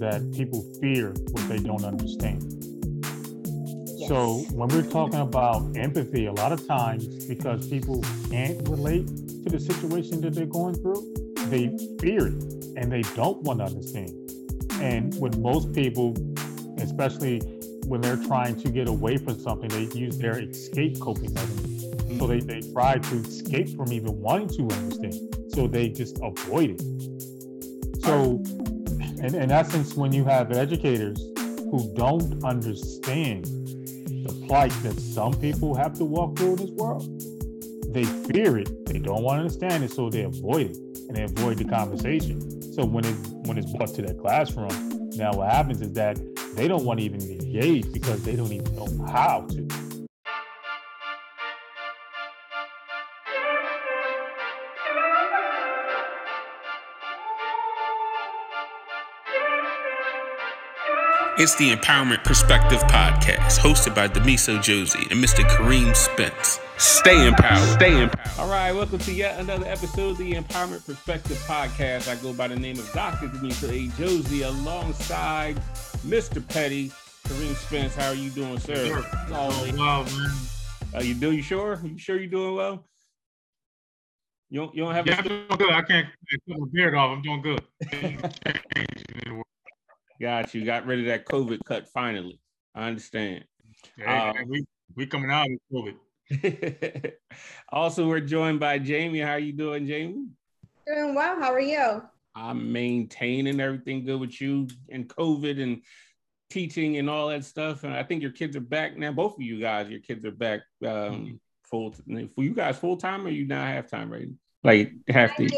that people fear what they don't understand. Yes. So when we're talking about empathy, a lot of times because people can't relate to the situation that they're going through, they fear it and they don't want to understand. And with most people, especially when they're trying to get away from something, they use their escape coping mechanism. So they, they try to escape from even wanting to understand. So they just avoid it. So in, in essence, when you have educators who don't understand the plight that some people have to walk through in this world, they fear it. They don't want to understand it, so they avoid it and they avoid the conversation. So when it when it's brought to that classroom, now what happens is that they don't want to even engage because they don't even know how to. It's the Empowerment Perspective Podcast, hosted by Demiso Josie and Mr. Kareem Spence. Stay empowered. Stay empowered. All right, welcome to yet another episode of the Empowerment Perspective Podcast. I go by the name of Dr. Demiso A. Josie alongside Mr. Petty, Kareem Spence. How are you doing, sir? Sure. Oh, wow, man. Uh, you doing? You sure? You sure you're doing well? You don't, you don't have. Yeah, a... I'm doing good. I can't put my beard off. I'm doing good. Got you. Got rid of that COVID cut finally. I understand. Yeah, um, we we coming out of COVID. also, we're joined by Jamie. How are you doing, Jamie? Doing well. How are you? I'm maintaining everything good with you and COVID and teaching and all that stuff. And I think your kids are back now. Both of you guys, your kids are back um, mm-hmm. full. For you guys, full time or you now half time, right? Like half days.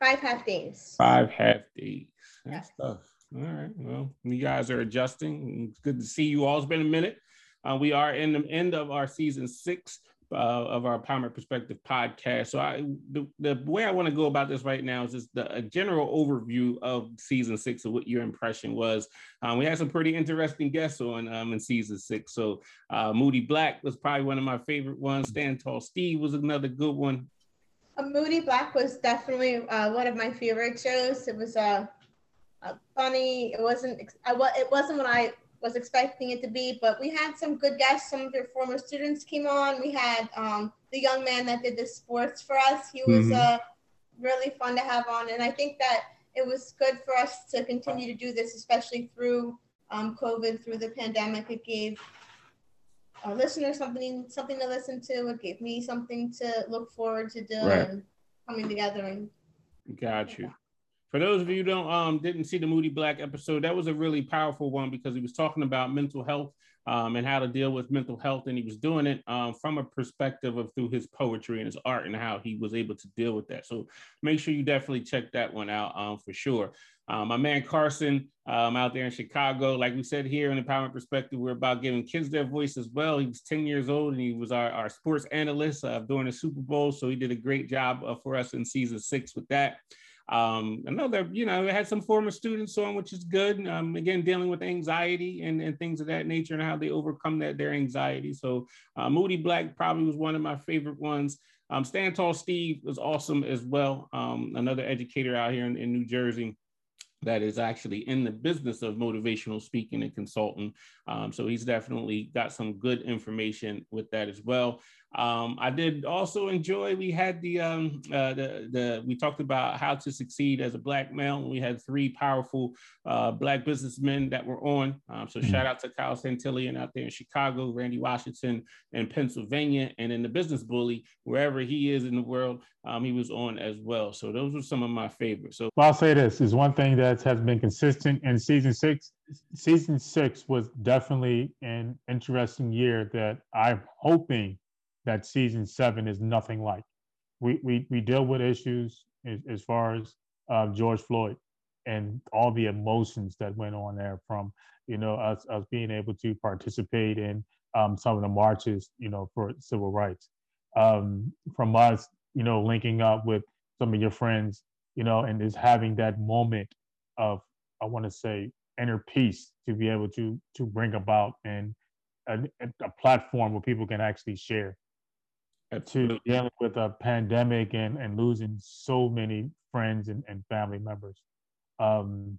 Five half days. Five half days. That's yeah. tough. All right. Well, you guys are adjusting. It's good to see you all. It's been a minute. Uh, we are in the end of our season six uh, of our Empowerment Perspective podcast. So, I the, the way I want to go about this right now is just the, a general overview of season six of what your impression was. Um, we had some pretty interesting guests on um, in season six. So, uh, Moody Black was probably one of my favorite ones. Stand Tall Steve was another good one. Uh, Moody Black was definitely uh, one of my favorite shows. It was a uh, funny. It wasn't. I it wasn't what I was expecting it to be, but we had some good guests. Some of your former students came on. We had um, the young man that did the sports for us. He was mm-hmm. uh, really fun to have on, and I think that it was good for us to continue to do this, especially through um, COVID, through the pandemic. It gave our listeners something something to listen to. It gave me something to look forward to doing, right. coming together and. Got you. For those of you don't um, didn't see the Moody Black episode, that was a really powerful one because he was talking about mental health um, and how to deal with mental health, and he was doing it um, from a perspective of through his poetry and his art and how he was able to deal with that. So make sure you definitely check that one out um, for sure. Um, my man Carson um, out there in Chicago, like we said here in Empowerment Perspective, we're about giving kids their voice as well. He was 10 years old and he was our, our sports analyst uh, during the Super Bowl. So he did a great job uh, for us in season six with that. Um, that, you know, had some former students on, which is good. Um, again, dealing with anxiety and, and things of that nature and how they overcome that their anxiety. So uh, Moody Black probably was one of my favorite ones. Um, Stand Tall Steve was awesome as well. Um, another educator out here in, in New Jersey that is actually in the business of motivational speaking and consulting. Um, so he's definitely got some good information with that as well. Um, I did also enjoy. We had the um, uh, the the we talked about how to succeed as a black male. We had three powerful uh, black businessmen that were on. Um, so mm-hmm. shout out to Kyle Santillian out there in Chicago, Randy Washington in Pennsylvania, and in the Business Bully wherever he is in the world, um, he was on as well. So those were some of my favorites. So well, I'll say this is one thing that has been consistent in season six. Season six was definitely an interesting year that I'm hoping that season seven is nothing like. We we we deal with issues as, as far as uh, George Floyd and all the emotions that went on there from you know us us being able to participate in um, some of the marches you know for civil rights um, from us you know linking up with some of your friends you know and is having that moment of I want to say inner peace to be able to to bring about and a, a platform where people can actually share to dealing with a pandemic and, and losing so many friends and, and family members. Um,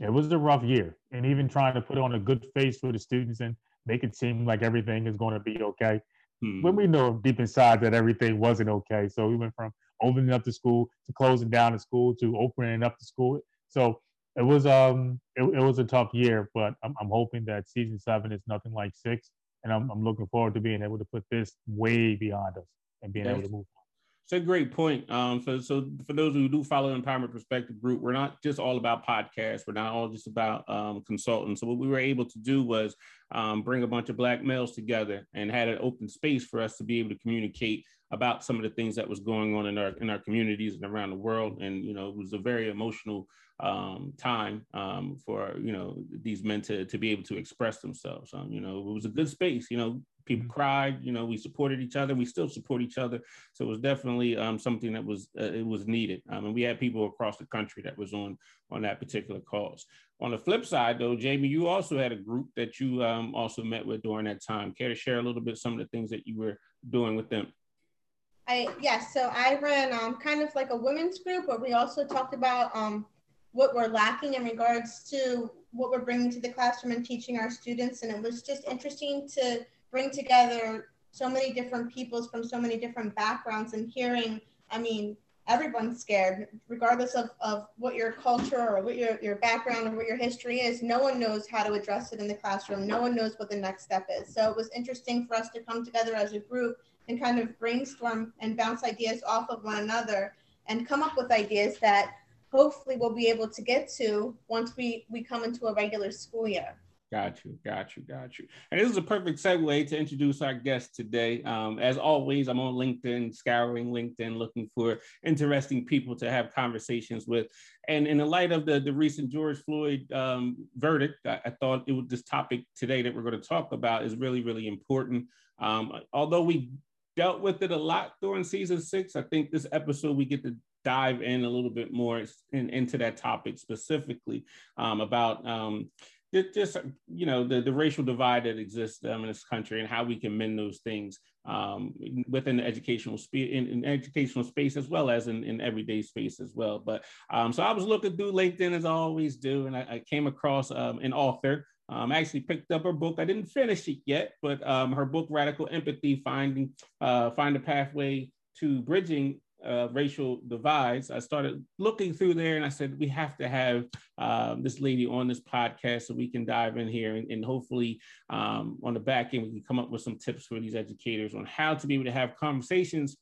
it was a rough year, and even trying to put on a good face for the students and make it seem like everything is going to be okay. Hmm. When we know deep inside that everything wasn't okay, so we went from opening up the school to closing down the school to opening up the school. So it was um it, it was a tough year, but I'm, I'm hoping that season seven is nothing like six, and I'm I'm looking forward to being able to put this way beyond us and being able to move on. it's a great point. Um, for, so for those who do follow the Empowerment Perspective Group, we're not just all about podcasts. We're not all just about um, consultants. So what we were able to do was um, bring a bunch of black males together and had an open space for us to be able to communicate about some of the things that was going on in our in our communities and around the world. And you know, it was a very emotional um, time um, for you know these men to to be able to express themselves. Um, you know, it was a good space. You know, people mm-hmm. cried. You know, we supported each other. We still support each other. So it was definitely um, something that was uh, it was needed. Um, and we had people across the country that was on on that particular cause. On the flip side, though, Jamie, you also had a group that you um, also met with during that time. Care to share a little bit some of the things that you were doing with them? I yes, so I ran um, kind of like a women's group, but we also talked about um, what we're lacking in regards to what we're bringing to the classroom and teaching our students. And it was just interesting to bring together so many different peoples from so many different backgrounds and hearing, I mean, everyone's scared, regardless of, of what your culture or what your, your background or what your history is. No one knows how to address it in the classroom. No one knows what the next step is. So it was interesting for us to come together as a group and kind of brainstorm and bounce ideas off of one another and come up with ideas that hopefully we'll be able to get to once we, we come into a regular school year. Got you, got you, got you. And this is a perfect segue to introduce our guest today. Um, as always, I'm on LinkedIn, scouring LinkedIn, looking for interesting people to have conversations with. And in the light of the, the recent George Floyd um, verdict, I, I, thought it was this topic today that we're going to talk about is really, really important. Um, although we dealt with it a lot during season six, I think this episode we get to dive in a little bit more in, into that topic specifically um, about um, just you know the, the racial divide that exists um, in this country and how we can mend those things um, within the educational space in, in, educational space as well as in, in everyday space as well but um, so i was looking through linkedin as i always do and i, I came across um, an author um, I actually picked up her book. I didn't finish it yet, but um, her book, Radical Empathy: Finding uh, Find a Pathway to Bridging uh, racial divides, I started looking through there and I said, we have to have um, this lady on this podcast so we can dive in here and, and hopefully um, on the back end, we can come up with some tips for these educators on how to be able to have conversations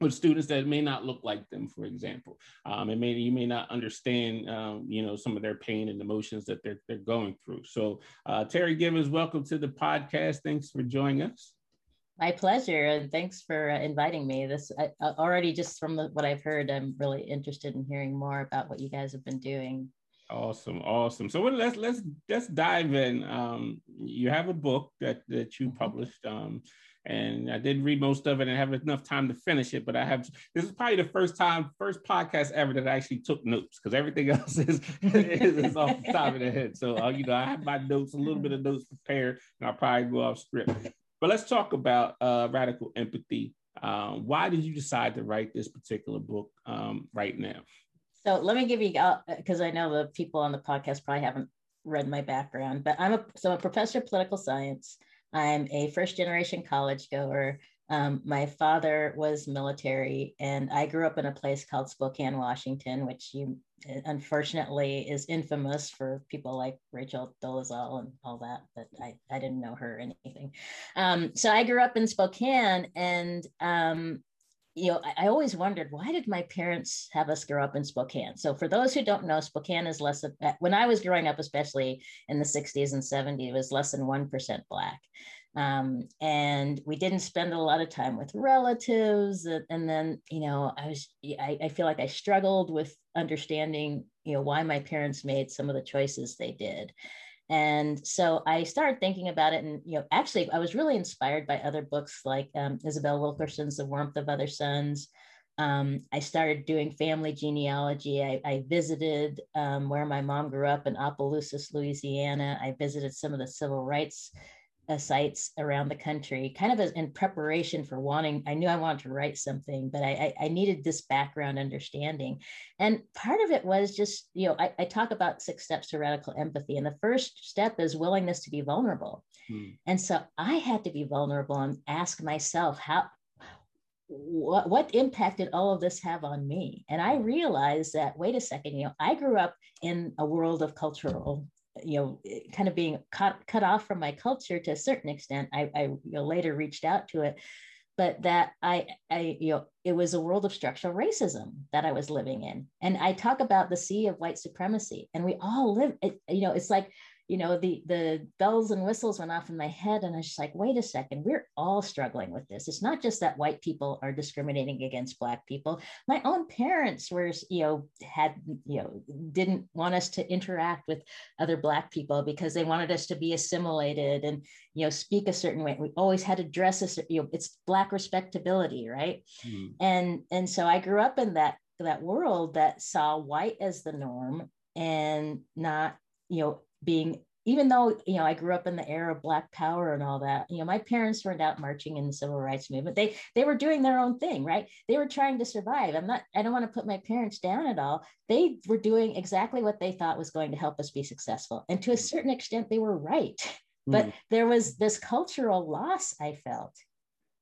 with students that may not look like them, for example, um, and maybe you may not understand, um, you know, some of their pain and emotions that they're they're going through. So, uh, Terri Givens, welcome to the podcast. Thanks for joining us. My pleasure, and thanks for uh, inviting me. This I, uh, already just from what I've heard, I'm really interested in hearing more about what you guys have been doing. Awesome, awesome. So let's let's let's dive in. Um, you have a book that that you mm-hmm. published, um, and I didn't read most of it and have enough time to finish it. But I have. This is probably the first time, first podcast ever that I actually took notes because everything else is, is, is off the top of the head. So uh, you know, I have my notes, a little bit of notes prepared, and I'll probably go off script. But let's talk about uh, radical empathy. Um, why did you decide to write this particular book um, right now? So let me give you, because uh, I know the people on the podcast probably haven't read my background, but I'm a so a professor of political science. I'm a first generation college goer. Um, my father was military, and I grew up in a place called Spokane, Washington, which you unfortunately is infamous for people like Rachel Dolezal and all that, but I, I didn't know her or anything. Um, so I grew up in Spokane, and um, you know, I, I, always wondered why did my parents have us grow up in Spokane? So for those who don't know, Spokane is less than, when I was growing up, especially in the 60s and 70s, it was less than 1% Black. Um, and we didn't spend a lot of time with relatives. And then, you know, I was, I, I feel like I struggled with understanding, you know, why my parents made some of the choices they did. And so I started thinking about it. And, you know, actually, I was really inspired by other books like um, Isabel Wilkerson's The Warmth of Other Suns. Um, I started doing family genealogy. I, I visited um, where my mom grew up in Opelousas, Louisiana. I visited some of the civil rights uh, sites around the country, kind of as in preparation for wanting. I knew I wanted to write something, but I, I, I needed this background understanding. And part of it was just, you know, I, I, talk about six steps to radical empathy. And the first step is willingness to be vulnerable. Hmm. And so I had to be vulnerable and ask myself, how, what, what impact did all of this have on me? And I realized that, wait a second, you know, I grew up in a world of cultural you know, kind of being cut, cut off from my culture to a certain extent. I, I you know, later reached out to it, but that I, I, you know, it was a world of structural racism that I was living in. And I talk about the sea of white supremacy, and we all live, it, you know, it's like you know, the the bells and whistles went off in my head, and I was just like, wait a second, we're all struggling with this. It's not just that white people are discriminating against black people. My own parents were, you know, had, you know, didn't want us to interact with other black people because they wanted us to be assimilated and, you know, speak a certain way. We always had to dress a, you know, it's black respectability, right? Mm. And and so I grew up in that that world that saw white as the norm and not you know being even though you know I grew up in the era of Black Power and all that, you know, my parents weren't out marching in the civil rights movement. They they were doing their own thing, right? They were trying to survive. I'm not. I don't want to put my parents down at all. They were doing exactly what they thought was going to help us be successful, and to a certain extent, they were right. Mm. But there was this cultural loss I felt.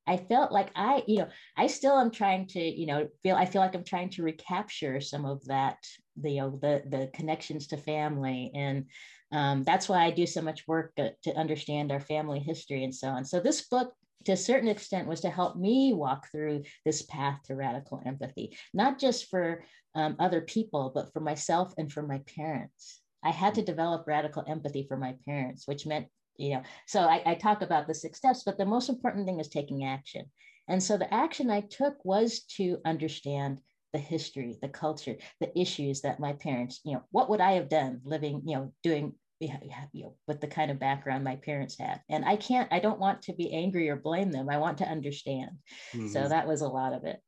I felt like I, you know, I still am trying to, you know, feel. I feel like I'm trying to recapture some of that, the, you know, the the connections to family and um, that's why I do so much work to, to understand our family history and so on. So this book to a certain extent was to help me walk through this path to radical empathy, not just for um, other people, but for myself and for my parents. I had to develop radical empathy for my parents, which meant, you know, so I, I talk about the six steps, but the most important thing is taking action. And so the action I took was to understand the history, the culture, the issues that my parents, you know, what would I have done living, you know, doing yeah, you know, with the kind of background my parents had. And I can't, I don't want to be angry or blame them. I want to understand. Mm-hmm. So that was a lot of it.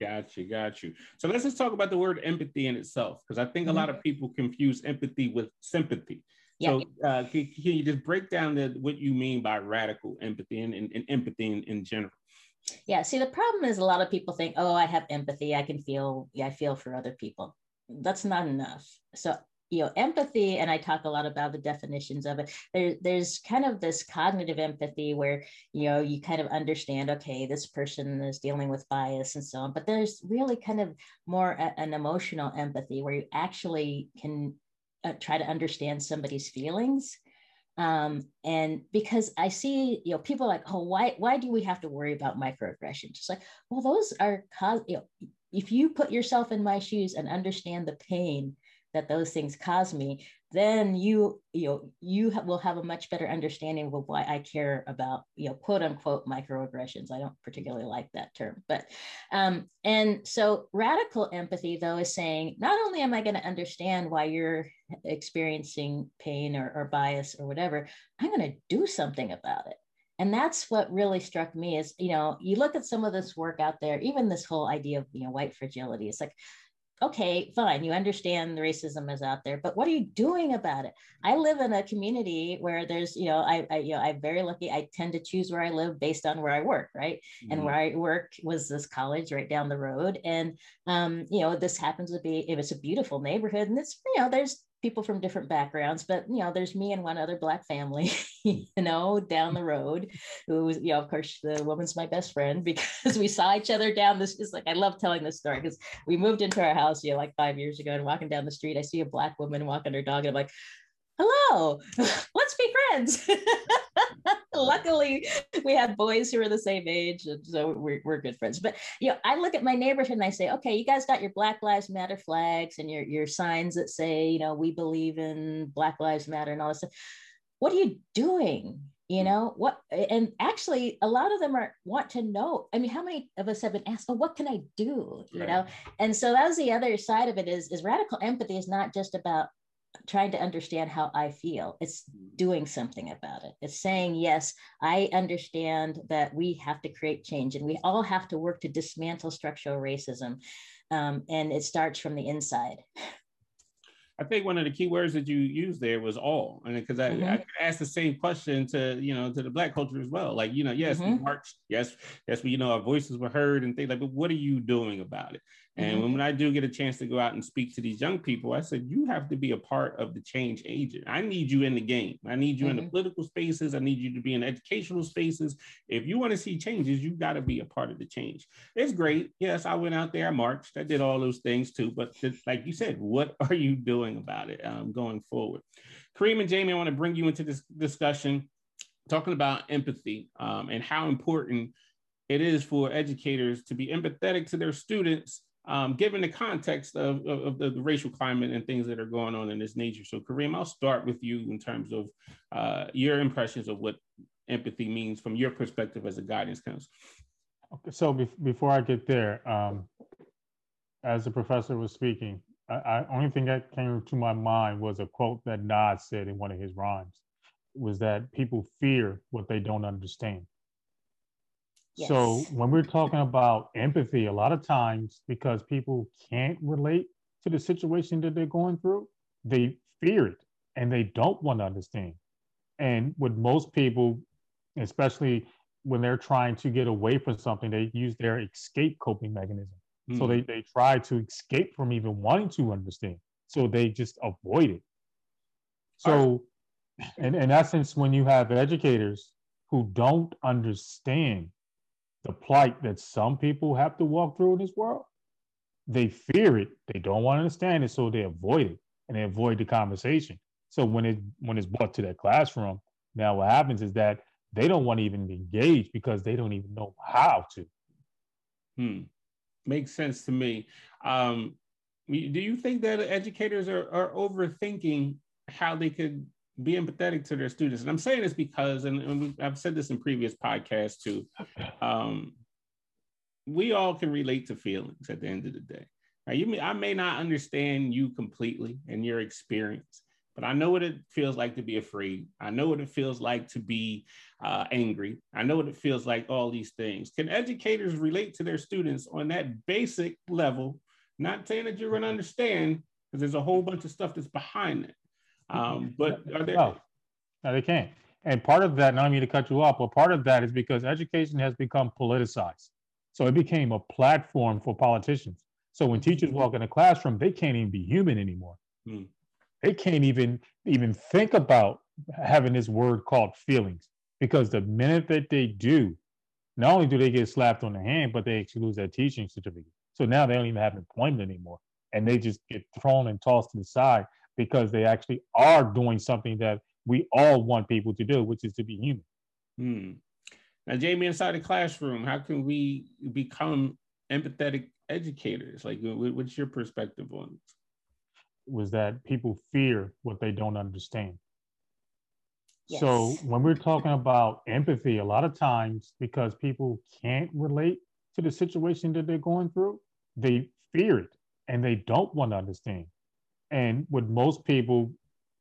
Got you, got you. So let's just talk about the word empathy in itself, because I think mm-hmm. a lot of people confuse empathy with sympathy. Yeah. So uh, can, can, you just break down the, what you mean by radical empathy and, and, and empathy in, in general? Yeah. See, the problem is a lot of people think, oh, I have empathy. I can feel, yeah, I feel for other people. That's not enough. So, you know, empathy, and I talk a lot about the definitions of it. There, there's kind of this cognitive empathy where, you know, you kind of understand, okay, this person is dealing with bias and so on. But there's really kind of more a, an emotional empathy where you actually can uh, try to understand somebody's feelings um, and because I see, you know, people like, oh, why, why do we have to worry about microaggressions? It's like, well, those are, cause, you know, if you put yourself in my shoes and understand the pain that those things cause me, then you you know you ha- will have a much better understanding of why I care about you know quote unquote microaggressions. I don't particularly like that term, but um, and so radical empathy though is saying not only am I going to understand why you're experiencing pain or, or bias or whatever, I'm going to do something about it. And that's what really struck me is, you know, you look at some of this work out there, even this whole idea of, you know, white fragility. It's like, okay, fine, you understand the racism is out there, but what are you doing about it? I live in a community where there's, you know, I, I you know, I'm very lucky. I tend to choose where I live based on where I work, right? Mm-hmm. And where I work was this college right down the road, and um, you know, this happens to be it was a beautiful neighborhood, and it's, you know, there's people from different backgrounds, but you know, there's me and one other black family, you know, down the road, who, was you know, of course, the woman's my best friend because we saw each other down this. Is like I love telling this story because we moved into our house, you know, like five years ago, and walking down the street, I see a black woman walking her dog, and I'm like, hello, let's be friends. Luckily, we have boys who are the same age, and so we're, we're good friends. But you know, I look at my neighborhood and I say, okay, you guys got your Black Lives Matter flags and your your signs that say, you know, we believe in Black Lives Matter and all this stuff. What are you doing? You hmm. know what? And actually, a lot of them are want to know. I mean, how many of us have been asked, "Oh, what can I do?" You right. know, and so that's the other side of it. Is is radical empathy is not just about trying to understand how I feel. It's doing something about it. It's saying, yes, I understand that we have to create change and we all have to work to dismantle structural racism. Um, and it starts from the inside. I think one of the key words that you used there was all, and because I, mm-hmm. I asked the same question to you know to the black culture as well. Like you know, yes, mm-hmm. we marched, yes, yes, we you know our voices were heard and things like, but what are you doing about it? And mm-hmm. when I do get a chance to go out and speak to these young people, I said, you have to be a part of the change agent. I need you in the game. I need you mm-hmm. in the mm-hmm. political spaces. I need you to be in educational spaces. If you want to see changes, you've got to be a part of the change. It's great. Yes, I went out there, I marched, I did all those things too. But like you said, what are you doing about it um, going forward? Kareem and Jamie, I want to bring you into this discussion talking about empathy um, and how important it is for educators to be empathetic to their students um, given the context of, of, of the, the, racial climate and things that are going on in this nature. So, Kareem, I'll start with you in terms of uh, your impressions of what empathy means from your perspective as a guidance counselor. Okay, so be- before I get there, um, as the professor was speaking, I, I, only thing that came to my mind was a quote that Nas said in one of his rhymes, was that people fear what they don't understand. So when we're talking about empathy, a lot of times because people can't relate to the situation that they're going through, they fear it and they don't want to understand. And with most people, especially when they're trying to get away from something, they use their escape coping mechanism. Mm. So they, they try to escape from even wanting to understand. So they just avoid it. So, in, in essence, when you have educators who don't understand the plight that some people have to walk through in this world, they fear it. They don't want to understand it, so they avoid it and they avoid the conversation. So when it when it's brought to that classroom, now what happens is that they don't want to even engage because they don't even know how to. Hmm. Makes sense to me. Um, do you think that educators are, are overthinking how they could be empathetic to their students. And I'm saying this because, and, and I've said this in previous podcasts too, um, we all can relate to feelings at the end of the day. Now, you may, I may not understand you completely and your experience, but I know what it feels like to be afraid. I know what it feels like to be uh, angry. I know what it feels like, all these things. Can educators relate to their students on that basic level? Not saying that you're going to understand, because there's a whole bunch of stuff that's behind that. Um, but are there? No, no, they can't. And part of that, not mean to cut you off, but part of that is because education has become politicized. So it became a platform for politicians. So when teachers walk in a classroom, they can't even be human anymore. Hmm. They can't even even think about having this word called feelings because the minute that they do, not only do they get slapped on the hand, but they actually lose their teaching certificate. So now they don't even have employment anymore, and they just get thrown and tossed to the side because they actually are doing something that we all want people to do, which is to be human. Hmm. Now, Jamie, inside the classroom, how can we become empathetic educators? Like, what's your perspective on it? Was that people fear what they don't understand. Yes. So when we're talking about empathy, a lot of times because people can't relate to the situation that they're going through, they fear it and they don't want to understand. And with most people,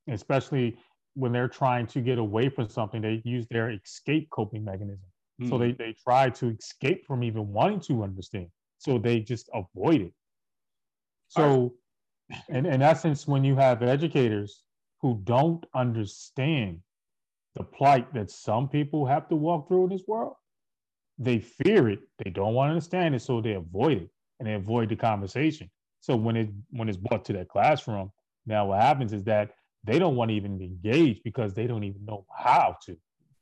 especially when they're trying to get away from something, they use their escape coping mechanism. Mm. So they, they try to escape from even wanting to understand. So they just avoid it. So, in, in essence, when you have educators who don't understand the plight that some people have to walk through in this world, they fear it. They don't want to understand it, so they avoid it and they avoid the conversation. So when it when it's brought to that classroom, now what happens is that they don't want to even engage because they don't even know how to.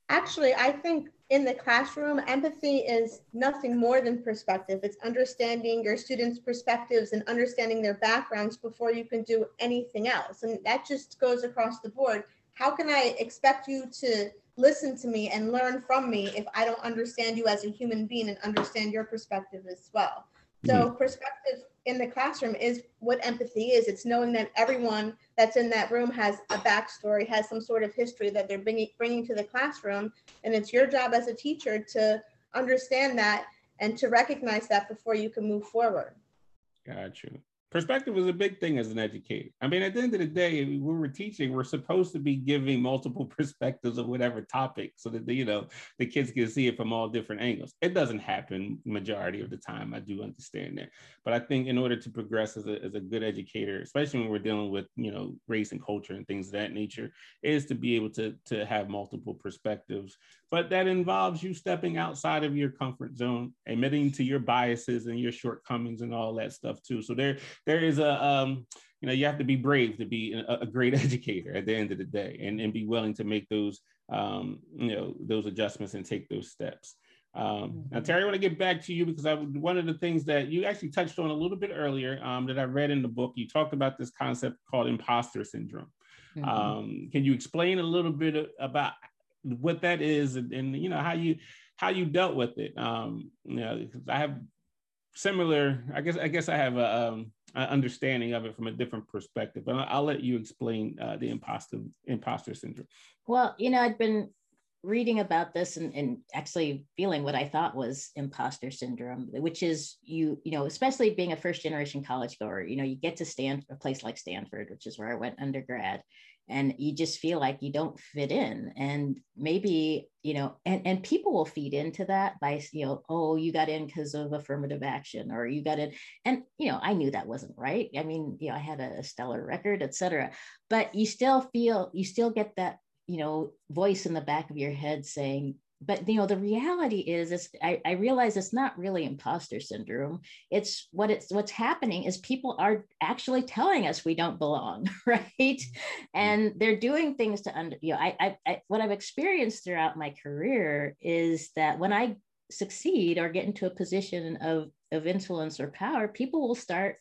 Actually, I think in the classroom, empathy is nothing more than perspective. It's understanding your students' perspectives and understanding their backgrounds before you can do anything else. And that just goes across the board. How can I expect you to listen to me and learn from me if I don't understand you as a human being and understand your perspective as well? So, mm-hmm. perspective in the classroom is what empathy is. It's knowing that everyone that's in that room has a backstory, has some sort of history that they're bringing, bringing to the classroom. And it's your job as a teacher to understand that and to recognize that before you can move forward. Got you. Perspective is a big thing as an educator. I mean, at the end of the day, when we're teaching, we're supposed to be giving multiple perspectives of whatever topic so that, the, you know, the kids can see it from all different angles. It doesn't happen majority of the time. I do understand that. But I think in order to progress as a, as a good educator, especially when we're dealing with, you know, race and culture and things of that nature, is to be able to, to have multiple perspectives. But that involves you stepping outside of your comfort zone, admitting to your biases and your shortcomings and all that stuff too. So there, there is a um, you know you have to be brave to be a, a, great educator at the end of the day and, and be willing to make those um, you know those adjustments and take those steps um, now mm-hmm. terri i want to get back to you because I, one of the things that you actually touched on a little bit earlier um, that i read in the book you talked about this concept called imposter syndrome mm-hmm. Um, can you explain a little bit about what that is and, and you know how you how you dealt with it um, you know i have similar i guess i guess i have a um, understanding of it from a different perspective. But I'll, let you explain uh, the imposter imposter syndrome. Well, you know, I'd been reading about this and, and actually feeling what I thought was imposter syndrome, which is you, you know, especially being a first generation college goer, you know, you get to stand a place like Stanford, which is where I went undergrad, and you just feel like you don't fit in. And maybe you know and and people will feed into that by you know oh you got in because of affirmative action or you got in and you know i knew that wasn't right. I mean you know i had a stellar record etc but you still feel you still get that you know voice in the back of your head saying but you know the reality is is I, I, realize it's not really imposter syndrome it's what it's what's happening is people are actually telling us we don't belong right mm-hmm. and they're doing things to under you know I, I, I what i've experienced throughout my career is that when i succeed or get into a position of of influence or power people will start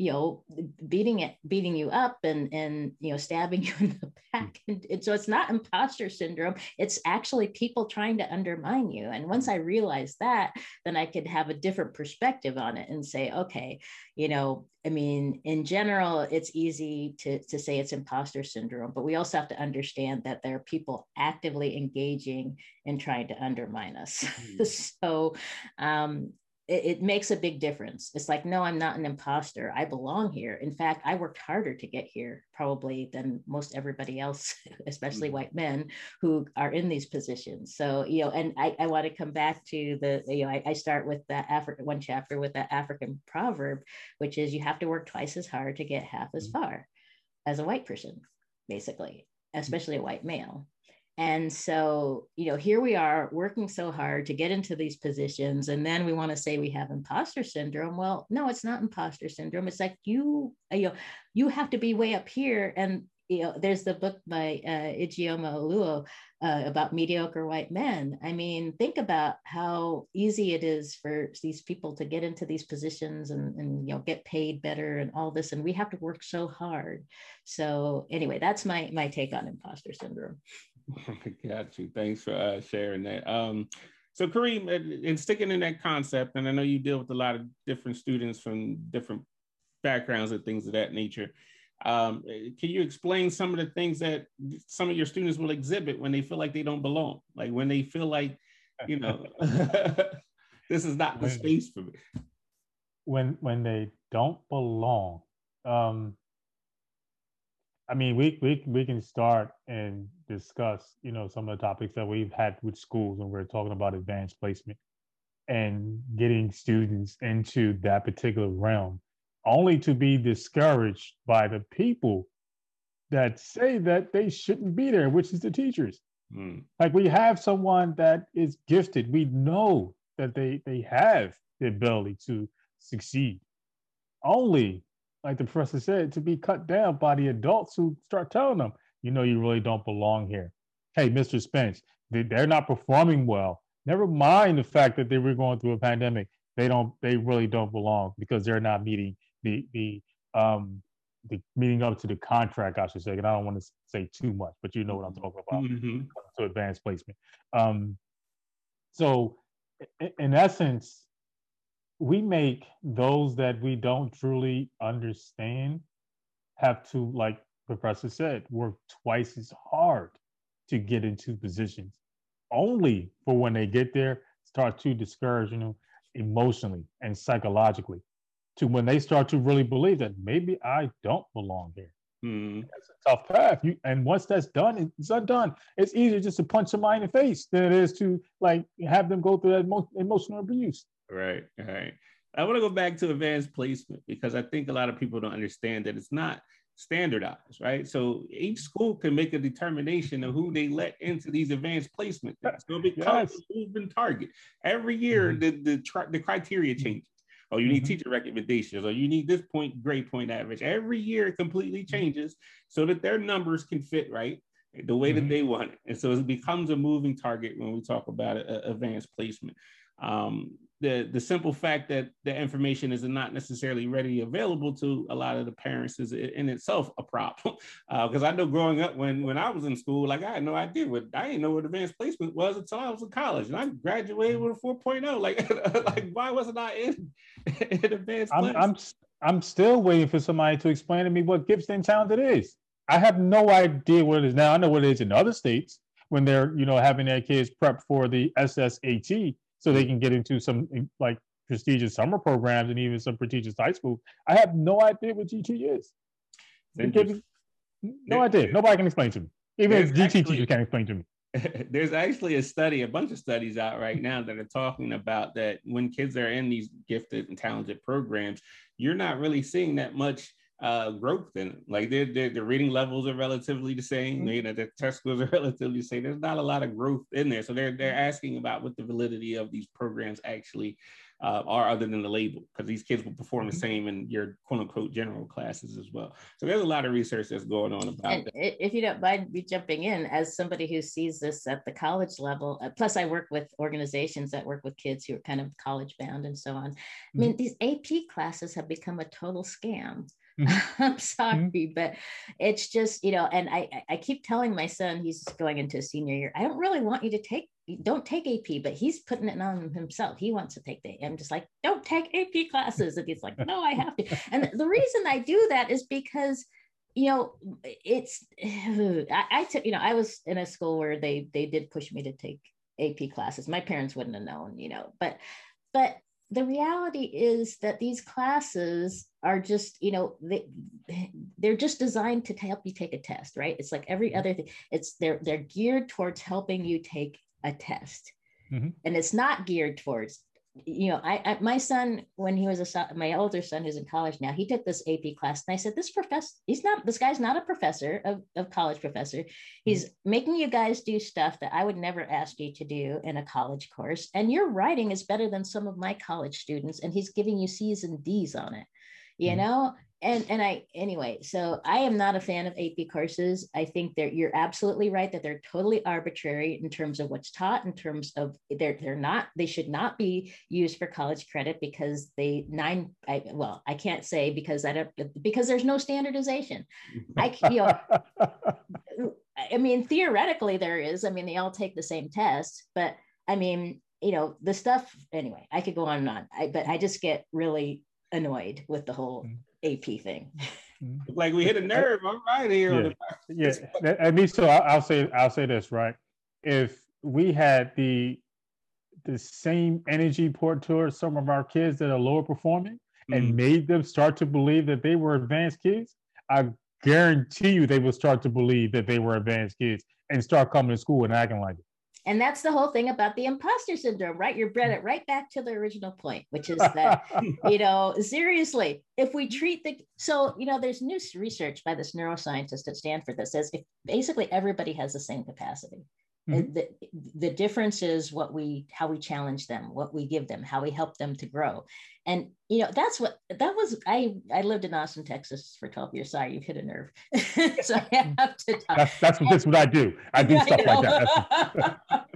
you know beating it beating you up and and you know stabbing you in the back. And, and, so it's not imposter syndrome. It's actually people trying to undermine you. And once i realized that then i could have a different perspective on it and say okay you know i mean in general it's easy to to say it's imposter syndrome but we also have to understand that there are people actively engaging in trying to undermine us. Mm-hmm. so um it, it, makes a big difference. It's like, no, I'm not an imposter. I belong here. In fact, I worked harder to get here probably than most everybody else, especially mm-hmm. white men who are in these positions. So, you know, and I, I want to come back to the, you know, I, I start with that African one chapter with that African proverb, which is you have to work twice as hard to get half as mm-hmm. far as a white person, basically, especially a white male. And so, you know, here we are working so hard to get into these positions. And then we want to say we have imposter syndrome. Well, no, it's not imposter syndrome. It's like you, you know, you have to be way up here. And, you know, there's the book by uh, Ijeoma Oluo uh, about mediocre white men. I mean, think about how easy it is for these people to get into these positions and, and, you know, get paid better and all this. And we have to work so hard. So anyway, that's my, my take on imposter syndrome. Got you. Thanks for uh, sharing that. Um, so Kareem, and sticking in that concept, and I know you deal with a lot of different students from different backgrounds and things of that nature. Um, can you explain some of the things that some of your students will exhibit when they feel like they don't belong? Like when they feel like, you know, this is not the when, space for me. When when they don't belong, um, I mean, we we we can start and discuss, you know, some of the topics that we've had with schools when we're talking about advanced placement and getting students into that particular realm, only to be discouraged by the people that say that they shouldn't be there, which is the teachers. Mm. Like we have someone that is gifted. We know that they they have the ability to succeed. Only like the professor said, to be cut down by the adults who start telling them, you know, you really don't belong here. Hey, Mr. Spence, they're not performing well. Never mind the fact that they were going through a pandemic. They don't. They really don't belong because they're not meeting the the um the meeting up to the contract. I should say, and I don't want to say too much, but you know what I'm talking about. Mm-hmm. To advanced placement. Um, so, in essence, we make those that we don't truly understand have to, like Professor said, work twice as hard to get into positions, only for when they get there, start to discourage, you know, emotionally and psychologically to when they start to really believe that maybe I don't belong here. Mm. That's a tough path. You, and once that's done, it's undone. It's easier just to punch somebody in the face than it is to like have them go through that emo- emotional abuse. Right, right. I want to go back to advanced placement because I think a lot of people don't understand that it's not standardized, right? So each school can make a determination of who they let into these advanced placement things. So it becomes yes. a moving target. Every year, mm-hmm. the the, tri- the criteria changes. Oh, you need mm-hmm. teacher recommendations, or you need this point grade point average. Every year it completely mm-hmm. changes so that their numbers can fit right the way mm-hmm. that they want it. And so it becomes a moving target when we talk about advanced placement. Um, the the simple fact that the information is not necessarily ready available to a lot of the parents is in itself a problem. Because uh, I know growing up when when I was in school like I had no idea what I didn't know what advanced placement was until I was in college and I graduated with a 4.0 like like why wasn't I in, in advanced I'm, I'm I'm still waiting for somebody to explain to me what gifted and talented is. I have no idea what it is now. I know what it is in other states when they're you know having their kids prep for the SSAT so they mm-hmm. can get into some like prestigious summer programs and even some prestigious high school. I have no idea what GT is. No idea. Nobody can explain to me. Even if GT actually, teachers can't explain to me. There's actually a study, a bunch of studies out right now that are talking about that when kids are in these gifted and talented programs, you're not really seeing that much uh, growth in it. Like their, their, their reading levels are relatively the same. Mm-hmm. You know, their test scores are relatively the same. There's not a lot of growth in there. So they're they're asking about what the validity of these programs actually uh, are other than the label, because these kids will perform the mm-hmm. same in your quote unquote general classes as well. So there's a lot of research that's going on about and that. If you don't mind me jumping in, as somebody who sees this at the college level, uh, plus I work with organizations that work with kids who are kind of college bound and so on. I mean, mm-hmm. these AP classes have become a total scam. Mm-hmm. I'm sorry, mm-hmm. but it's just, you know, and I, I keep telling my son, he's going into a senior year, I don't really want you to take, don't take AP, but he's putting it on himself. He wants to take the, I'm just like, don't take AP classes. And he's like, no, I have to. And the reason I do that is because, you know, it's, I, I took, you know, I was in a school where they, they did push me to take AP classes. My parents wouldn't have known, you know, but, but the reality is that these classes are just you know they they're just designed to help you take a test right? It's like every other thing. It's they're they're geared towards helping you take a test. Mm-hmm. and it's not geared towards you know, I, I, my son when he was a my older son who's in college now, he took this AP class, and I said, "This professor, he's not this guy's not a professor of, of college professor. He's mm-hmm. making you guys do stuff that I would never ask you to do in a college course, and your writing is better than some of my college students, and he's giving you C's and D's on it, you mm-hmm. know." And and i anyway so i am not a fan of ap courses. I think that you're absolutely right that they're totally arbitrary in terms of what's taught in terms of they're they're not they should not be used for college credit because they nine I, well i can't say because i don't because there's no standardization. I you know i mean theoretically there is. I mean they all take the same test but i mean you know the stuff anyway i could go on and on. I, but i just get really annoyed with the whole mm. AP thing. Mm-hmm. like we hit a nerve. I'm right here. Yeah, yeah. at least so I'll, I'll say I'll say this right. If we had the the same energy poured towards some of our kids that are lower performing mm-hmm. and made them start to believe that they were advanced kids, I guarantee you they will start to believe that they were advanced kids and start coming to school and acting like it. And that's the whole thing about the imposter syndrome, right? You're bred hmm. it right back to the original point, which is that, you know, seriously, if we treat the so, you know, there's new research by this neuroscientist at Stanford that says if basically everybody has the same capacity. Mm-hmm. The, the difference is what we how we challenge them what we give them how we help them to grow. And you know that's what that was i i lived in austin texas for 12 years. Sorry you've hit a nerve. So i have to talk. that's that's, that's what i do. I do stuff like that.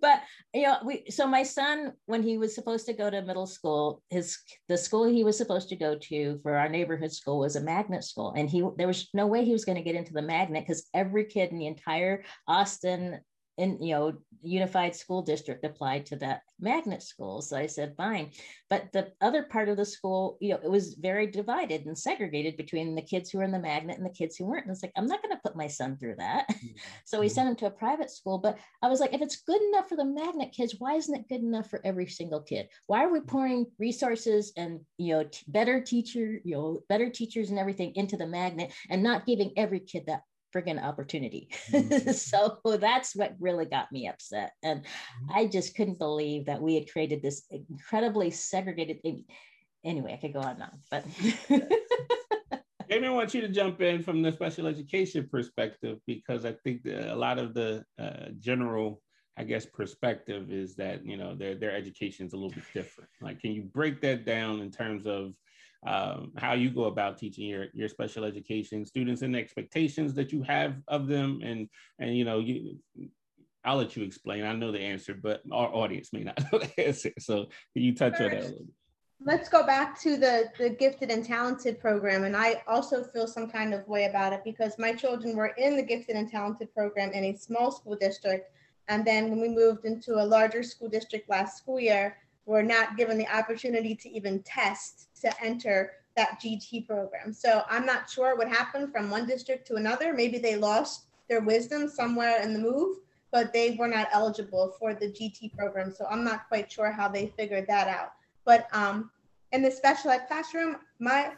But you know we so my son when he was supposed to go to middle school his the school he was supposed to go to for our neighborhood school was a magnet school. And he there was no way he was going to get into the magnet because every kid in the entire austin in you know unified school district applied to that magnet school. So i said fine. But the other part of the school you know it was very divided and segregated between the kids who were in the magnet and the kids who weren't. And it's like i'm not going to put my son through that. Mm-hmm. so we sent him to a private school. But i was like if it's good enough for the magnet kids why isn't it good enough for every single kid? Why are we pouring resources and you know t- better teacher you know better teachers and everything into the magnet and not giving every kid that friggin' opportunity. Mm-hmm. so that's what really got me upset. And mm-hmm. I just couldn't believe that we had created this incredibly segregated thing. Anyway, I could go on now, but Maybe I want you to jump in from the special education perspective because I think a lot of the uh, general, I guess, perspective is that you know their their education is a little bit different. Like, can you break that down in terms of um, how you go about teaching your, your special education students and the expectations that you have of them and and you know you I'll let you explain. I know the answer, but our audience may not know the answer. So can you touch on that a little bit? Let's go back to the, the gifted and talented program. And I also feel some kind of way about it because my children were in the gifted and talented program in a small school district. And then when we moved into a larger school district last school year, were not given the opportunity to even test to enter that GT program. So I'm not sure what happened from one district to another. Maybe they lost their wisdom somewhere in the move, but they were not eligible for the GT program. So I'm not quite sure how they figured that out. But um, in the special ed classroom, my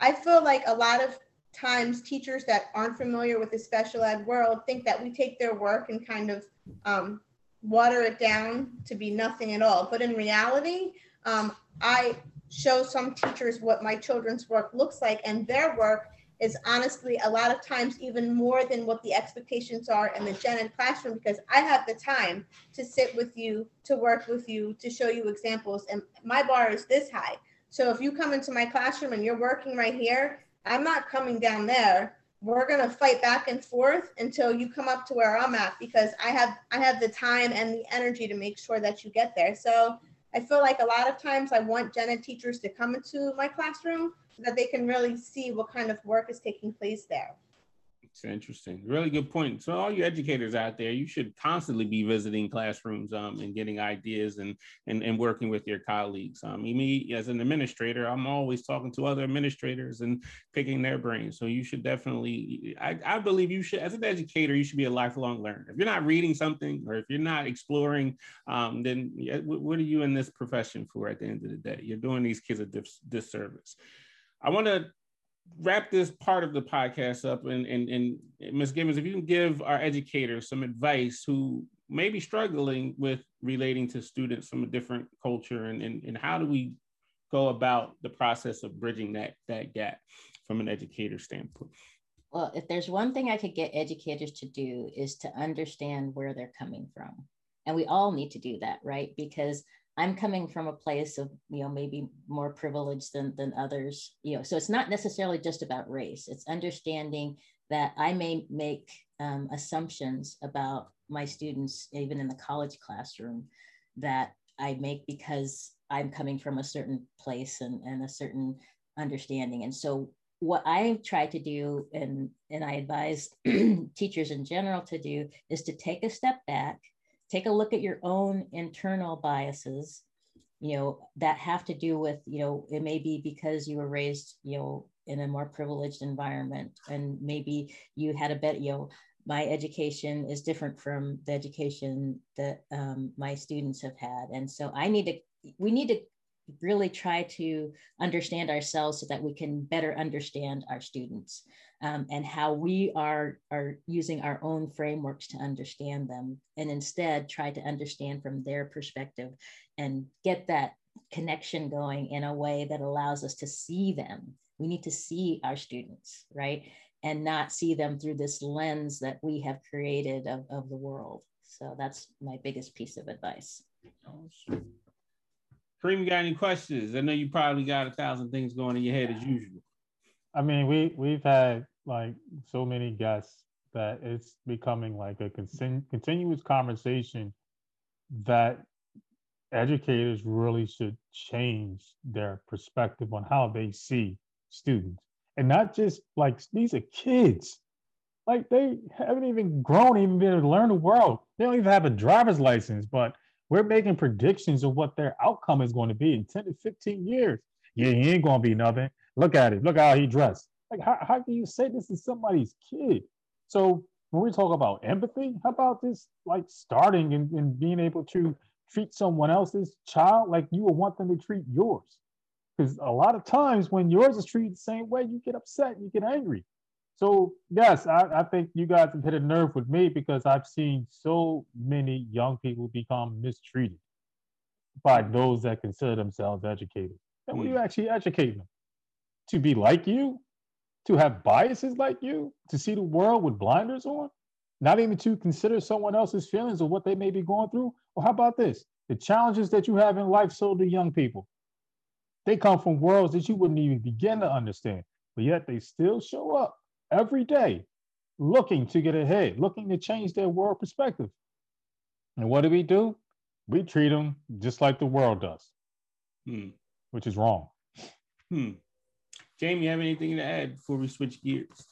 I feel like a lot of times teachers that aren't familiar with the special ed world think that we take their work and kind of um, water it down to be nothing at all. But in reality, um, I show some teachers what my children's work looks like, and their work is honestly a lot of times even more than what the expectations are in the gen ed classroom because I have the time to sit with you, to work with you, to show you examples. And my bar is this high. So if you come into my classroom and you're working right here, I'm not coming down there we're going to fight back and forth until you come up to where I'm at because I have I have the time and the energy to make sure that you get there. So I feel like a lot of times I want ed teachers to come into my classroom so that they can really see what kind of work is taking place there. It's interesting. Really good point. So all you educators out there, you should constantly be visiting classrooms um, and getting ideas and, and and working with your colleagues. Um, me as an administrator, I'm always talking to other administrators and picking their brains. So you should definitely, I, I believe you should, as an educator, you should be a lifelong learner. If you're not reading something or if you're not exploring, um, then what are you in this profession for at the end of the day? You're doing these kids a dis- disservice. I want to wrap this part of the podcast up and and, and Ms. Givens, if you can give our educators some advice who may be struggling with relating to students from a different culture and, and, and how do we go about the process of bridging that that gap from an educator standpoint? Well, if there's one thing I could get educators to do is to understand where they're coming from. And we all need to do that, right? Because I'm coming from a place of, you know, maybe more privileged than, than others, you know, so it's not necessarily just about race. It's understanding that I may make um, assumptions about my students, even in the college classroom, that I make because I'm coming from a certain place and, and a certain understanding. And so what I try to do and, and I advise teachers in general to do is to take a step back take a look at your own internal biases you know that have to do with you know it may be because you were raised you know in a more privileged environment and maybe you had a better you know my education is different from the education that um, my students have had. And so i need to we need to really try to understand ourselves so that we can better understand our students um, and how we are, are using our own frameworks to understand them and instead try to understand from their perspective and get that connection going in a way that allows us to see them. We need to see our students, right? And not see them through this lens that we have created of, of the world. So that's my biggest piece of advice. Kareem, got any questions? I know you probably got a thousand things going in your head as usual. I mean, we we've had like so many guests that it's becoming like a con- continuous conversation that educators really should change their perspective on how they see students and not just like these are kids like they haven't even grown, even been able to learn the world. They don't even have a driver's license, but we're making predictions of what their outcome is going to be in 10 to 15 years. Yeah, he ain't gonna be nothing. Look at it. Look how he dressed. Like, how, how can you say this is somebody's kid? So when we talk about empathy, how about this like starting and, and being able to treat someone else's child like you would want them to treat yours? Because a lot of times when yours is treated the same way, you get upset, you get angry. So yes, I, I think you guys have hit a nerve with me because I've seen so many young people become mistreated by those that consider themselves educated. And when you hmm. actually educate them to be like you, to have biases like you, to see the world with blinders on, not even to consider someone else's feelings or what they may be going through. Well, how about this? The challenges that you have in life, so do young people. They come from worlds that you wouldn't even begin to understand, but yet they still show up every day looking to get ahead, looking to change their world perspective. And what do we do? We treat them just like the world does, Hmm. which is wrong. Hmm. Jamie, you have anything to add before we switch gears?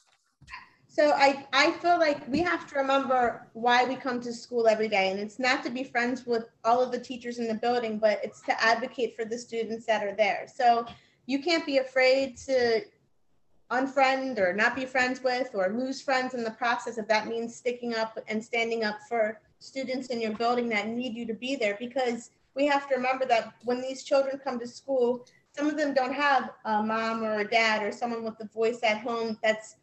So I, I feel like we have to remember why we come to school every day. And it's not to be friends with all of the teachers in the building, but it's to advocate for the students that are there. So you can't be afraid to unfriend or not be friends with or lose friends in the process if that means sticking up and standing up for students in your building that need you to be there. Because we have to remember that when these children come to school some of them don't have a mom or a dad or someone with a voice at home that's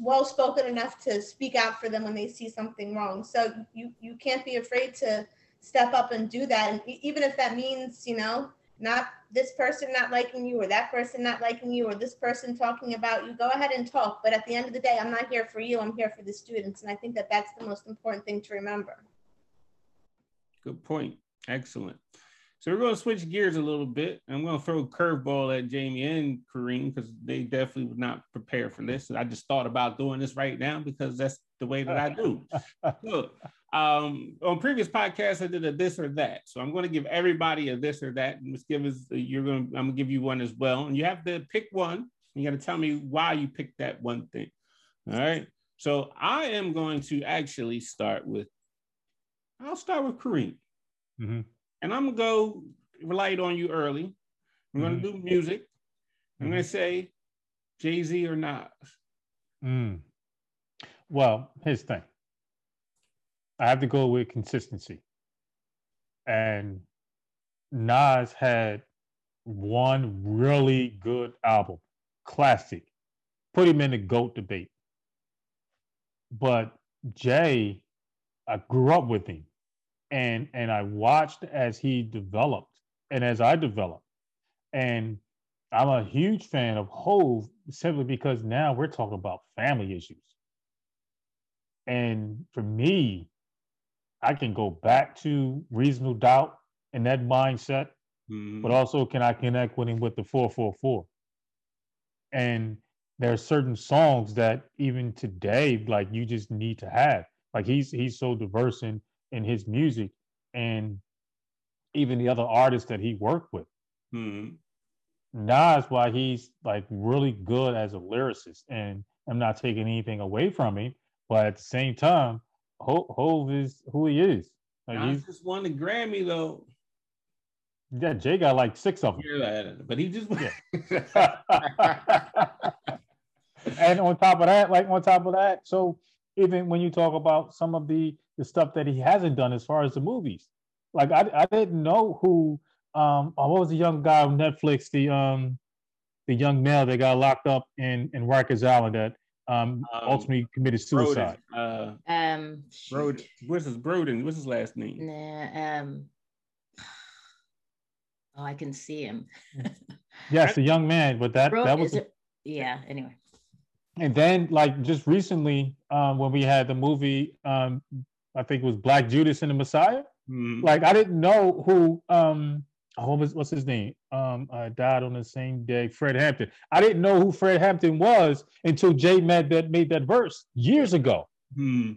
well spoken enough to speak out for them when they see something wrong. So you you can't be afraid to step up and do that. And even if that means you know not this person not liking you or that person not liking you or this person talking about you go ahead and talk but at the end of the day i'm not here for you i'm here for the students and i think that that's the most important thing to remember Good point. Excellent. So we're going to switch gears a little bit. I'm going to throw a curveball at Jamie and Kareem because they definitely would not prepare for this. I just thought about doing this right now because that's the way that I do. Look, um, on previous podcasts, I did a this or that. So I'm going to give everybody a this or that. And just give us, you're going to, I'm going to give you one as well. And you have to pick one. You got to tell me why you picked that one thing. All right. So I am going to actually start with, I'll start with Kareem. Mm-hmm. And I'm going to go light on you early. I'm going to do music. I'm going to say Jay Z or Nas. Mm. Well, here's the thing. I have to go with consistency. And Nas had one really good album, classic. Put him in the GOAT debate. But Jay, I grew up with him and and I watched as he developed and as I developed. And I'm a huge fan of Hove simply because now we're talking about family issues. And for me, I can go back to reasonable doubt and that mindset, Mhm. but also can I connect with him with the 444? And there are certain songs that even today, like you just need to have. Like he's he's so diverse in in his music and even the other artists that he worked with. Mhm. Nas, why he's like really good as a lyricist, and I'm not taking anything away from him, but at the same time, Ho- Hove is who he is. Like Nas he's just won the Grammy though. yeah, Jay got like six of them. Yeah, but he just and on top of that, like on top of that, so even when you talk about some of the the stuff that he hasn't done as far as the movies, like I I didn't know who um oh, what was the young guy on Netflix the um the young male that got locked up in in Rikers Island that um, Um, ultimately committed suicide. Broden, uh, Um, Broden. What's his Broden? What's his last name? Nah, um, oh, I can see him. Yes, a young man, but that Bro, that was is it? Yeah. Anyway, and then like just recently um when we had the movie um I think it was Black Judas and the Messiah. Hmm. like I didn't know who um what was what's his name? Um uh, died on the same day. Fred Hampton. I didn't know who Fred Hampton was until Jay made that made that verse years ago. Hmm.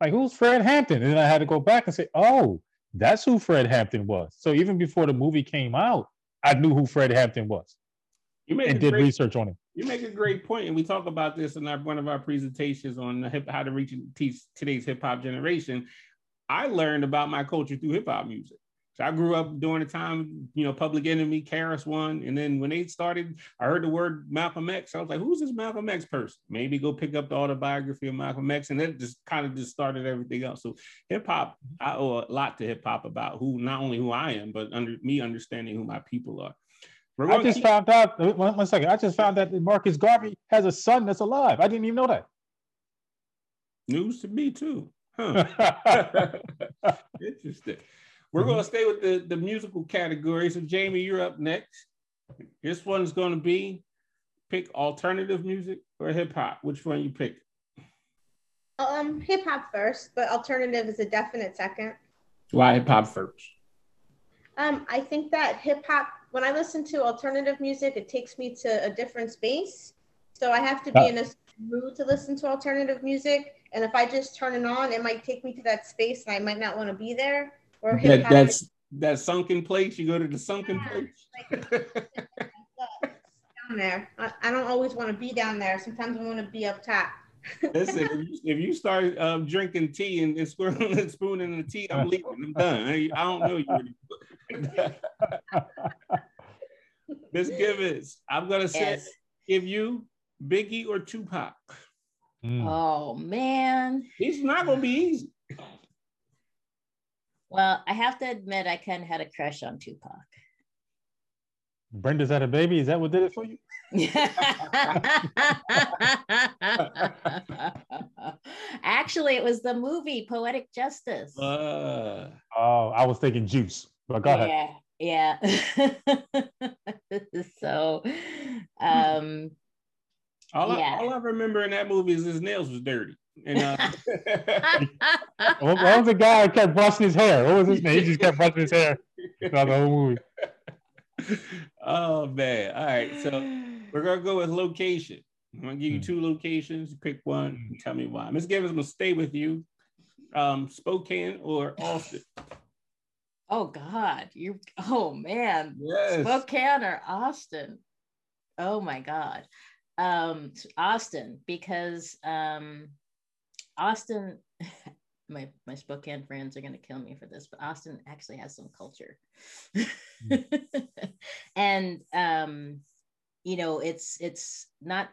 like who's Fred Hampton? And I had to go back and say oh that's who Fred Hampton was. So even before the movie came out I knew who Fred Hampton was You made and did great, research on him. You make a great point, and we talk about this in our, one of our presentations on hip, how to reach and teach today's hip hop generation. I learned about my culture through hip hop music. So I grew up during the time, you know, Public Enemy, KRS One, and then when they started, I heard the word Malcolm X. I was like, "Who's this Malcolm X person?" Maybe go pick up the autobiography of Malcolm X, and that just kind of just started everything else. So hip hop, I owe a lot to hip hop about who not only who I am, but under me understanding who my people are. I just keep... found out. Uh, one, one second. I just found out that Marcus Garvey has a son that's alive. I didn't even know that. News to me too. Huh. Interesting. We're mm-hmm. going to stay with the, the musical category. So, Jamie, you're up next. This one's going to be pick alternative music or hip hop. Which one you pick? Um, hip hop first, but alternative is a definite second. Why hip hop first? Um, I think that hip hop, when I listen to alternative music, it takes me to a different space. So I have to be uh, in a mood to listen to alternative music. And if I just turn it on, it might take me to that space and I might not want to be there. Or that, that's that sunken place. You go to the sunken yeah, place. Like, down there. I, I, don't always want to be down there. Sometimes I want to be up top. Listen, if you, if you start um, drinking tea and, and swirling a spoon in the tea, I'm leaving. I'm done. I, I don't know you. Miss Givens, I'm gonna say yes. give you Biggie or Tupac. Mm. Oh man, it's not gonna be easy. Well, I have to admit, I kind of had a crush on Tupac. Brenda's had a baby. Is that what did it for you? Actually, it was the movie Poetic Justice. Uh, oh, I was thinking Juice, but go ahead. Yeah, yeah. so, um, all, yeah. I, all I remember in that movie is his nails was dirty. And uh, what, what, was the guy who kept brushing his hair? What was his name? He just kept brushing his hair throughout the whole movie. Oh man! All right, so we're gonna go with location. I'm gonna give you hmm. two locations. Pick one. tell me why. Miss Givens gonna stay with you. Um, Spokane or Austin. Oh God, you. Oh man. Yes. Spokane or Austin. Oh my God. Um, Austin because um, Austin, my my Spokane friends are gonna kill me for this, but Austin actually has some culture, mm. and um, you know, it's it's not.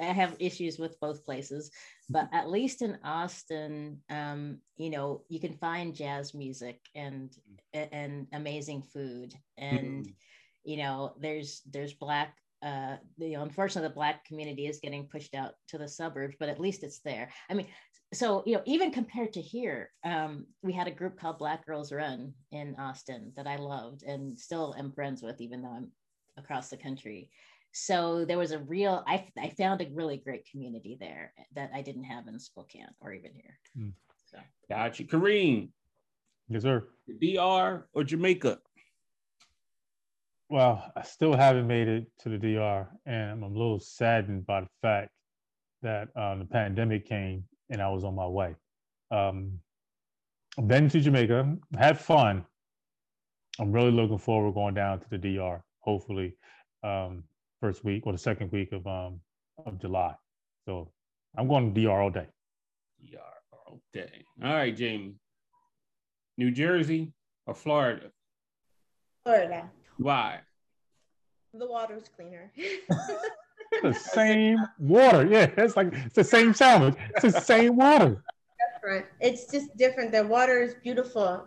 I have issues with both places, but at least in Austin, um, you know, you can find jazz music and and amazing food, and mm. you know, there's there's black uh, the unfortunately the black community is getting pushed out to the suburbs, but at least it's there. I mean, so you know, even compared to here, um, we had a group called Black Girls Run in Austin that I loved and still am friends with, even though I'm across the country. So there was a real, I, I found a really great community there that I didn't have in Spokane or even here. Mm. So. Gotcha. Kareem. Yes, sir. DR or Jamaica? Well, I still haven't made it to the DR, and I'm a little saddened by the fact that um, the pandemic came and I was on my way. Um, I've been to Jamaica, had fun. I'm really looking forward going down to the DR, hopefully, um, first week or the second week of um, of July. So I'm going to DR all day. DR all day. All right, Jamie. New Jersey or Florida? Florida. Why? The water's cleaner. the same water. Yeah, it's like it's the same sandwich. It's the same water. Different. It's just different. The water is beautiful,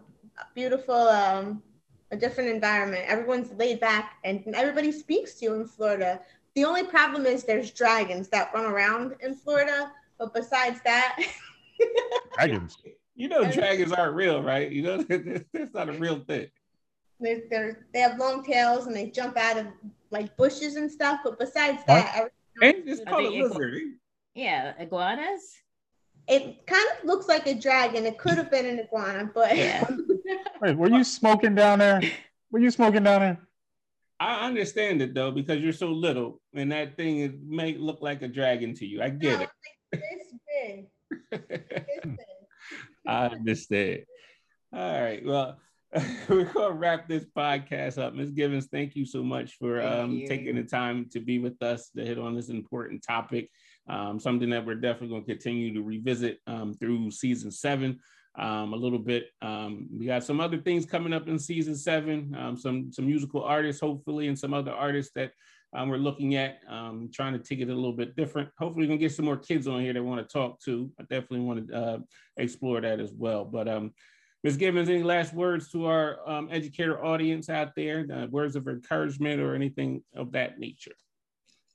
beautiful. Um, a different environment. Everyone's laid back, and everybody speaks to you in Florida. The only problem is there's dragons that run around in Florida, but besides that, dragons. You know, dragons aren't real, right? You know, that's not a real thing. They're, they're, they have long tails and they jump out of like bushes and stuff. But besides that, it's called a lizard. Yeah, iguanas. It kind of looks like a dragon. It could have been an iguana, but yeah. Wait, were you smoking down there? Were you smoking down there? I understand it though because you're so little, and that thing is, may look like a dragon to you. I get no, it. It's big. it's big. I understand. All right. Well, we're going to wrap this podcast up. Ms. Givens, thank you so much for um, taking the time to be with us to hit on this important topic. Um, something that we're definitely going to continue to revisit um, through season seven um, a little bit. Um, we got some other things coming up in season seven, um, some some musical artists, hopefully, and some other artists that um, we're looking at, um, trying to take it a little bit different. Hopefully, we can get some more kids on here that want to talk to. I definitely want to uh, explore that as well. But um, Ms. Givens, any last words to our um, educator audience out there? Uh, words of encouragement or anything of that nature?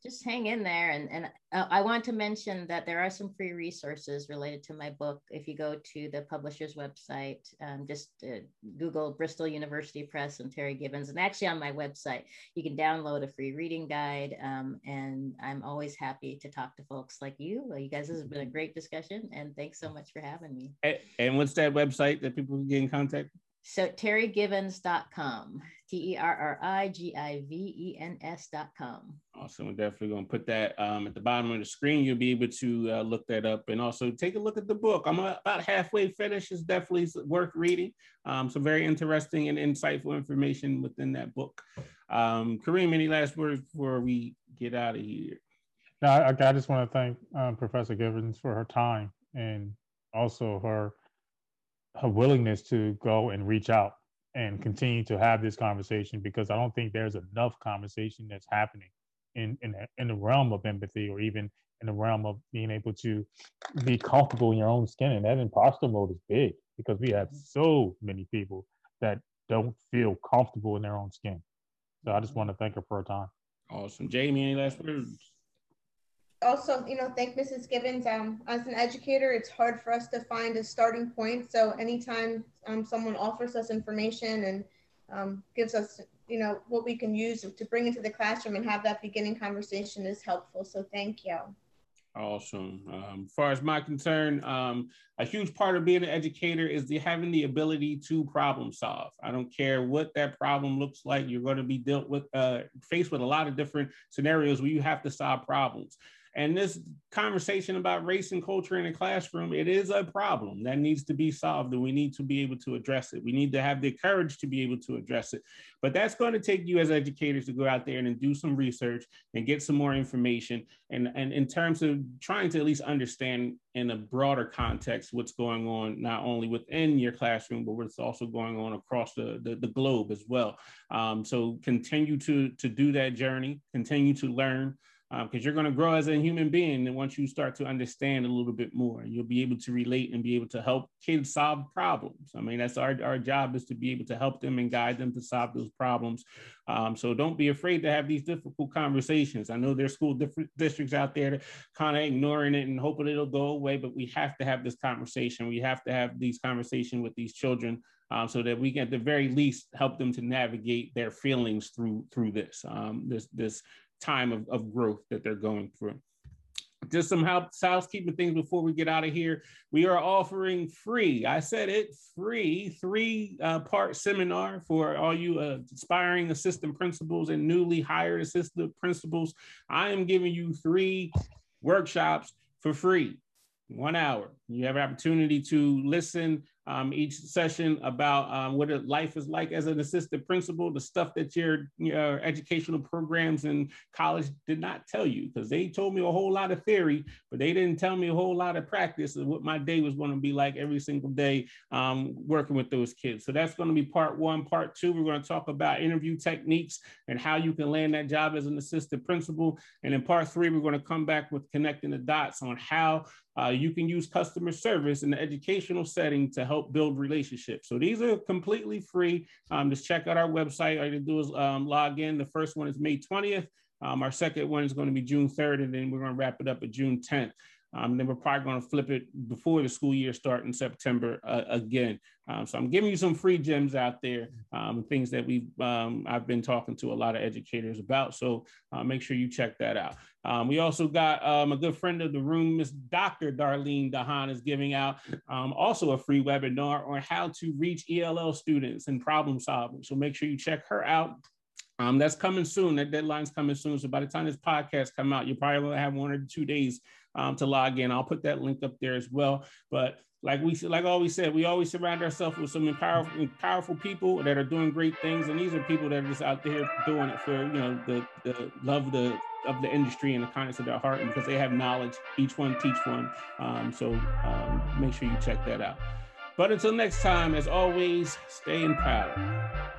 Just hang in there. And, and uh, I want to mention that there are some free resources related to my book. If you go to the publisher's website, um, just uh, Google Bristol University Press and Terri Givens. And actually, on my website, you can download a free reading guide. Um, and I'm always happy to talk to folks like you. Well, you guys, this has been a great discussion. And thanks so much for having me. And what's that website that people can get in contact? So terrigivens.com, T-E-R-R-I-G-I-V-E-N-S.com. Awesome. We're definitely going to put that um, at the bottom of the screen. You'll be able to uh, look that up and also take a look at the book. I'm about halfway finished. It's definitely worth reading. Um, some very interesting and insightful information within that book. Um, Kareem, any last words before we get out of here? No, I, I just want to thank um, Professor Givens for her time and also her her willingness to go and reach out and continue to have this conversation because I don't think there's enough conversation that's happening in in in the realm of empathy or even in the realm of being able to be comfortable in your own skin. And that imposter mode is big because we have mm-hmm. so many people that don't feel comfortable in their own skin. So I just want to thank her for her time. Awesome. Jamie, any last words? Also, you know, thank Mrs. Givens. Um, as an educator, it's hard for us to find a starting point. So anytime um, someone offers us information and um, gives us, you know, what we can use to bring into the classroom and have that beginning conversation is helpful. So thank you. Awesome. Um, as far as my concern, um, a huge part of being an educator is the having the ability to problem solve. I don't care what that problem looks like. You're going to be dealt with, uh, faced with a lot of different scenarios where you have to solve problems. And this conversation about race and culture in the classroom, it is a problem that needs to be solved, and we need to be able to address it. We need to have the courage to be able to address it. But that's going to take you as educators to go out there and do some research and get some more information. And, and in terms of trying to at least understand in a broader context what's going on, not only within your classroom, but what's also going on across the, the, the globe as well. Um, so continue to, to do that journey, continue to learn because um, you're going to grow as a human being. And once you start to understand a little bit more, you'll be able to relate and be able to help kids solve problems. I mean, that's our, our job is to be able to help them and guide them to solve those problems. Um, so don't be afraid to have these difficult conversations. I know there's school districts out there kind of ignoring it and hoping it'll go away, but we have to have this conversation. We have to have these conversations with these children um, so that we can at the very least help them to navigate their feelings through through this um, this this time of, of growth that they're going through. Just some housekeeping things before we get out of here. We are offering free, I said it, free three uh, part seminar for all you uh, aspiring assistant principals and newly hired assistant principals. I am giving you three workshops for free, one hour. You have an opportunity to listen um, each session about um, what life is like as an assistant principal, the stuff that your, your educational programs in college did not tell you, because they told me a whole lot of theory, but they didn't tell me a whole lot of practice of what my day was going to be like every single day um, working with those kids. So that's going to be part one. Part two, we're going to talk about interview techniques and how you can land that job as an assistant principal. And in part three, we're going to come back with connecting the dots on how uh, you can use customer service in the educational setting to help build relationships. So these are completely free. Um, just check out our website. All you do is um, log in. The first one is May 20th. Um, our second one is going to be June 3rd, and then we're going to wrap it up at June 10th. Um, then we're probably going to flip it before the school year starts in September uh, again. Um, so I'm giving you some free gems out there, um, things that we've um, I've been talking to a lot of educators about. So uh, make sure you check that out. Um, we also got um, a good friend of the room, Miss Dr. Darlene Dahan, is giving out also a free webinar on how to reach ELL students and problem solving. So make sure you check her out. Um, that's coming soon. That deadline's coming soon. So by the time this podcast come out, you probably will have one or two days um, to log in. I'll put that link up there as well. But like we like always said, we always surround ourselves with some powerful, powerful people that are doing great things, and these are people that are just out there doing it for you know the the love the of the industry and the kindness of their heart, and because they have knowledge, each one teach one. Um, so um, make sure you check that out. But until next time, as always, stay in power.